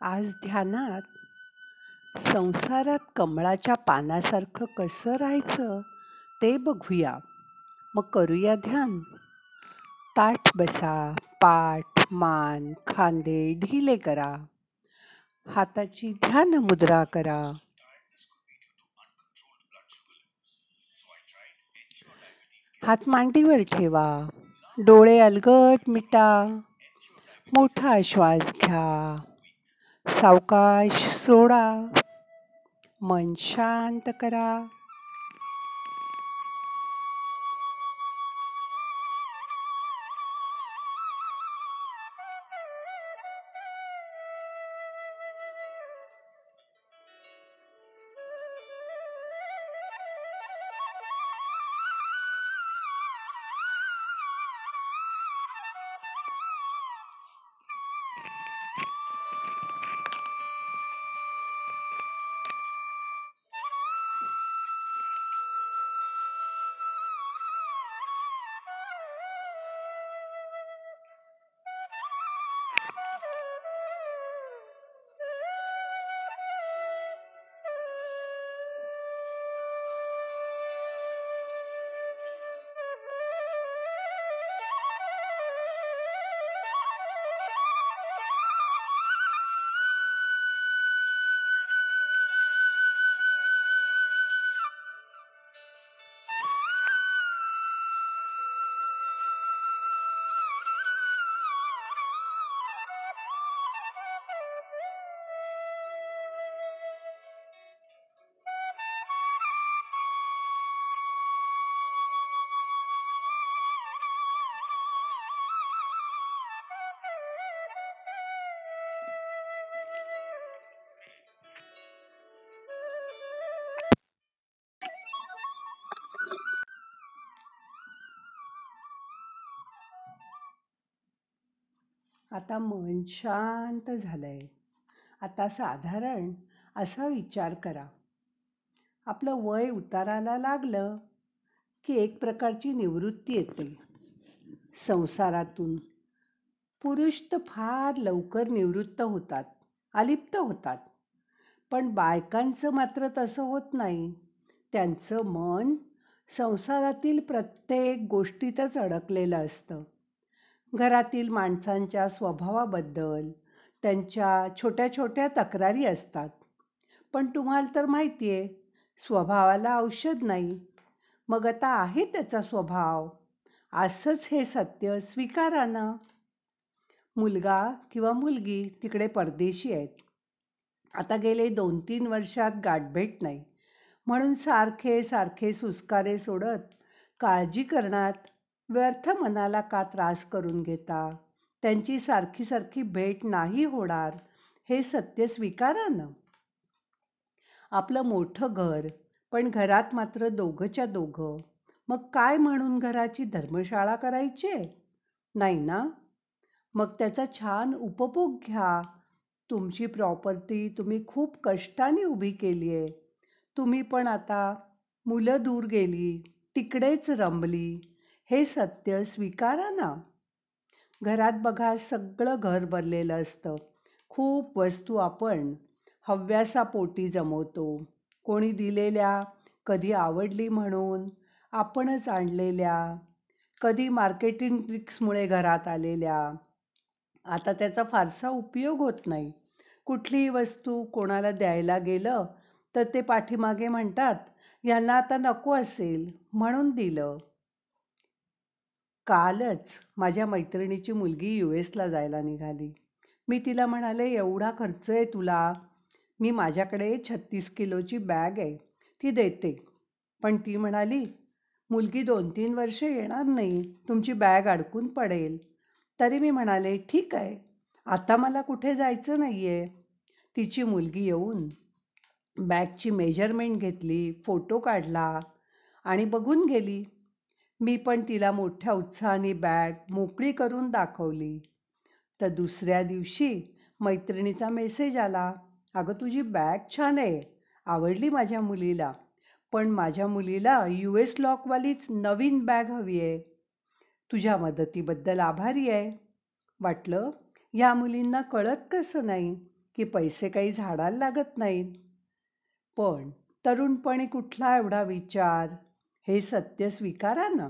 आज ध्यानात संसारात कमळाच्या पानासारखं कसं राहायचं ते बघूया. मग करूया ध्यान. ताठ बसा पाठ मान खांदे ढिले करा. हाताची ध्यान मुद्रा करा. हात मांडीवर ठेवा. डोळे अलगट मिटा. मोठा श्वास घ्या. सावकाश सोडा मन शांत करा. आता मन शांत झालं आहे आता साधारण असा विचार करा. आपलं वय उताराला लागलं की एक प्रकारची निवृत्ती येते. संसारातून पुरुष तर फार लवकर निवृत्त होतात अलिप्त होतात. पण बायकांचं मात्र तसं होत नाही. त्यांचं मन संसारातील प्रत्येक गोष्टीतच अडकलेलं असतं. घरातील माणसांच्या स्वभावाबद्दल त्यांच्या छोट्या छोट्या तक्रारी असतात. पण तुम्हाला तर माहिती आहे स्वभावाला औषध नाही. मग आता आहे त्याचा स्वभाव. असंच हे सत्य स्वीकारा ना मुलगा किंवा मुलगी तिकडे परदेशी आहेत. आता गेले दोन तीन वर्षात गाठभेट नाही. म्हणून सारखे सारखे सुस्कारे सोडत काळजी करण्यात व्यर्थ मनाला का त्रास करून घेता? त्यांची सारखी सारखी भेट नाही होणार. हे सत्य स्वीकारा ना आपलं मोठं घर पण घरात मात्र दोघंच्या दोघं. मग काय म्हणून घराची धर्मशाळा करायची? नाही ना? मग त्याचा छान उपभोग घ्या. तुमची प्रॉपर्टी तुम्ही खूप कष्टाने उभी केली आहे तुम्ही पण आता मुलं दूर गेली तिकडेच रमली. हे सत्य स्वीकारा ना. घरात बघा सगळं घर भरलेलं असतं. खूप वस्तू आपण हव्यासापोटी जमवतो. कोणी दिलेल्या कधी आवडली म्हणून आपणच आणलेल्या कधी मार्केटिंग ट्रिक्समुळे घरात आलेल्या. आता त्याचा फारसा उपयोग होत नाही. कुठलीही वस्तू कोणाला द्यायला गेलं तर ते पाठीमागे म्हणतात यांना आता नको असेल म्हणून दिलं. कालच माझ्या मैत्रिणीची मुलगी यू एसला जायला निघाली. मी तिला म्हणाले एवढा खर्च आहे तुला. मी माझ्याकडे छत्तीस किलोची बॅग आहे ती देते. पण ती म्हणाली मुलगी दोन तीन वर्ष येणार नाही तुमची बॅग अडकून पडेल. तरी मी म्हणाले ठीक आहे आता मला कुठे जायचं नाही आहे तिची मुलगी येऊन बॅगची मेजरमेंट घेतली फोटो काढला आणि बघून गेली. मी पण तिला मोठ्या उत्साहाने बॅग मोकळी करून दाखवली. तर दुसऱ्या दिवशी मैत्रिणीचा मेसेज आला अगं तुझी बॅग छान आहे आवडली माझ्या मुलीला पण माझ्या मुलीला यू एस लॉकवालीच नवीन बॅग हवी आहे. तुझ्या मदतीबद्दल आभारी आहे. वाटलं ह्या मुलींना कळत कसं नाही की पैसे काही झाडाला लागत नाहीत. पण तरुणपणी कुठला एवढा विचार? हे सत्य स्वीकारा ना.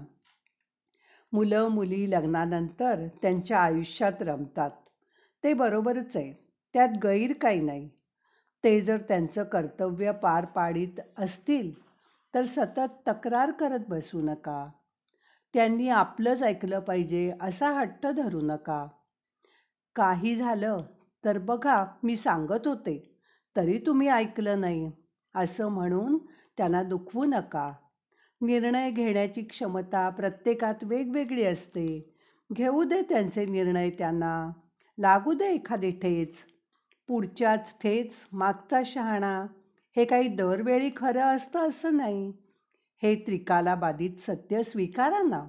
मुलं मुली लग्नानंतर त्यांच्या आयुष्यात रमतात. ते बरोबरच आहे. त्यात गैर काही नाही. ते जर त्यांचं कर्तव्य पार पाडित असतील तर सतत तक्रार करत बसू नका. त्यांनी आपलंच ऐकलं पाहिजे असा हट्ट धरू नका. काही झालं तर बघा मी सांगत होते. तरी तुम्ही ऐकलं नाही असं म्हणून त्यांना दुखवू नका. निर्णय घेण्याची क्षमता प्रत्येकात वेगवेगळी असते. घेऊ दे त्यांचे निर्णय त्यांना. लागू दे एखादी ठेच. पुढच्याच ठेच मागचा शहाणा. हे काही दरवेळी खरं असतं असं नाही. हे त्रिकाला बाधित सत्य स्वीकारा ना.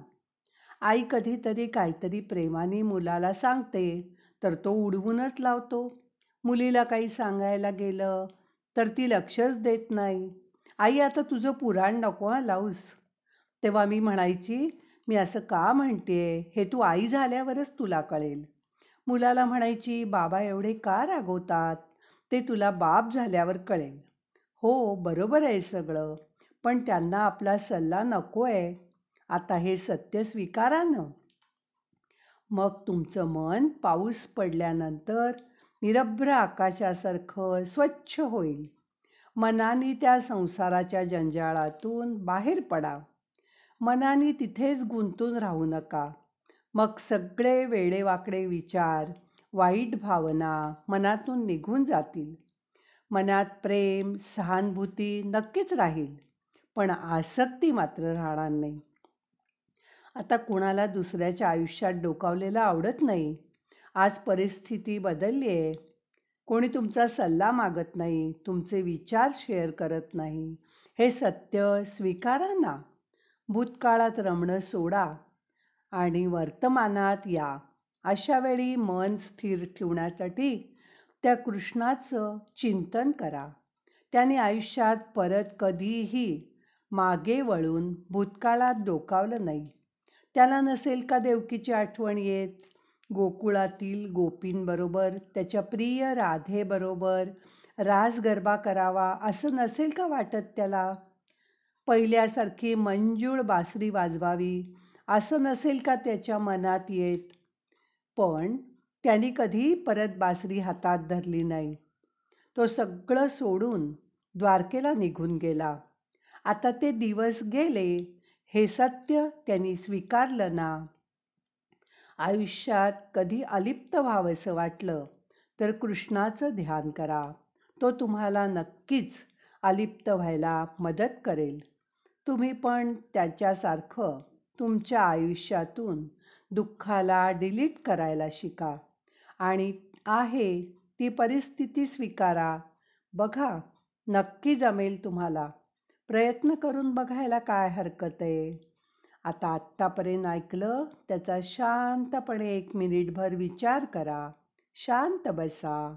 आई कधीतरी काहीतरी प्रेमाने मुलाला सांगते तर तो उडवूनच लावतो. मुलीला काही सांगायला गेलं तर ती लक्षच देत नाही. आई आता तुझं पुराण नको हा लावूस तेव्हा मी म्हणायची मी असं का म्हणते? हे तू आई झाल्यावरच तुला कळेल. मुलाला म्हणायची बाबा एवढे का रागवतात? ते तुला बाप झाल्यावर कळेल. हो बरोबर आहे सगळं पण त्यांना आपला सल्ला नको आहे आता हे सत्य स्वीकारा ना मग तुमचं मन पाऊस पडल्यानंतर निरभ्र आकाशासारखं स्वच्छ होईल. मनाने त्या संसाराच्या जंजाळातून बाहेर पडा. मनाने तिथेच गुंतून राहू नका. मग सगळे वेडेवाकडे विचार वाईट भावना मनातून निघून जातील. मनात प्रेम सहानुभूती नक्कीच राहील पण आसक्ती मात्र राहणार नाही. आता कुणाला दुसऱ्याच्या आयुष्यात डोकावलेलं आवडत नाही. आज परिस्थिती बदलली आहे कोणी तुमचा सल्ला मागत नाही तुमचे विचार शेअर करत नाही. हे सत्य स्वीकारा ना. भूतकाळात रमणं सोडा आणि वर्तमानात या. अशावेळी मन स्थिर ठेवण्यासाठी त्या कृष्णाचं चिंतन करा. त्याने आयुष्यात परत कधीही मागे वळून भूतकाळात डोकावलं नाही. त्याला नसेल का देवकीची आठवण येत? गोकुळातील गोपींबरोबर त्याच्या प्रिय राधेबरोबर रास गरबा करावा असं नसेल का वाटत त्याला? पहिल्यासारखी मंजूळ बासरी वाजवावी असं नसेल का त्याच्या मनात येत? पण त्यांनी कधी परत बासरी हातात धरली नाही. तो सगळं सोडून द्वारकेला निघून गेला. आता ते दिवस गेले हे सत्य त्यांनी स्वीकारलं ना. आयुष्यात कधी अलिप्त व्हावंसं वाटलं तर कृष्णाचं ध्यान करा. तो तुम्हाला नक्कीच अलिप्त व्हायला मदत करेल. तुम्ही पण त्याच्यासारखं तुमच्या आयुष्यातून दुःखाला डिलीट करायला शिका. आणि आहे ती परिस्थिती स्वीकारा. बघा नक्की जमेल तुम्हाला. प्रयत्न करून बघायला काय हरकत आहे. आता आत्तापर्यंत ऐकलं त्याचा शांतपणे एक मिनिटभर विचार करा. शांत बसा.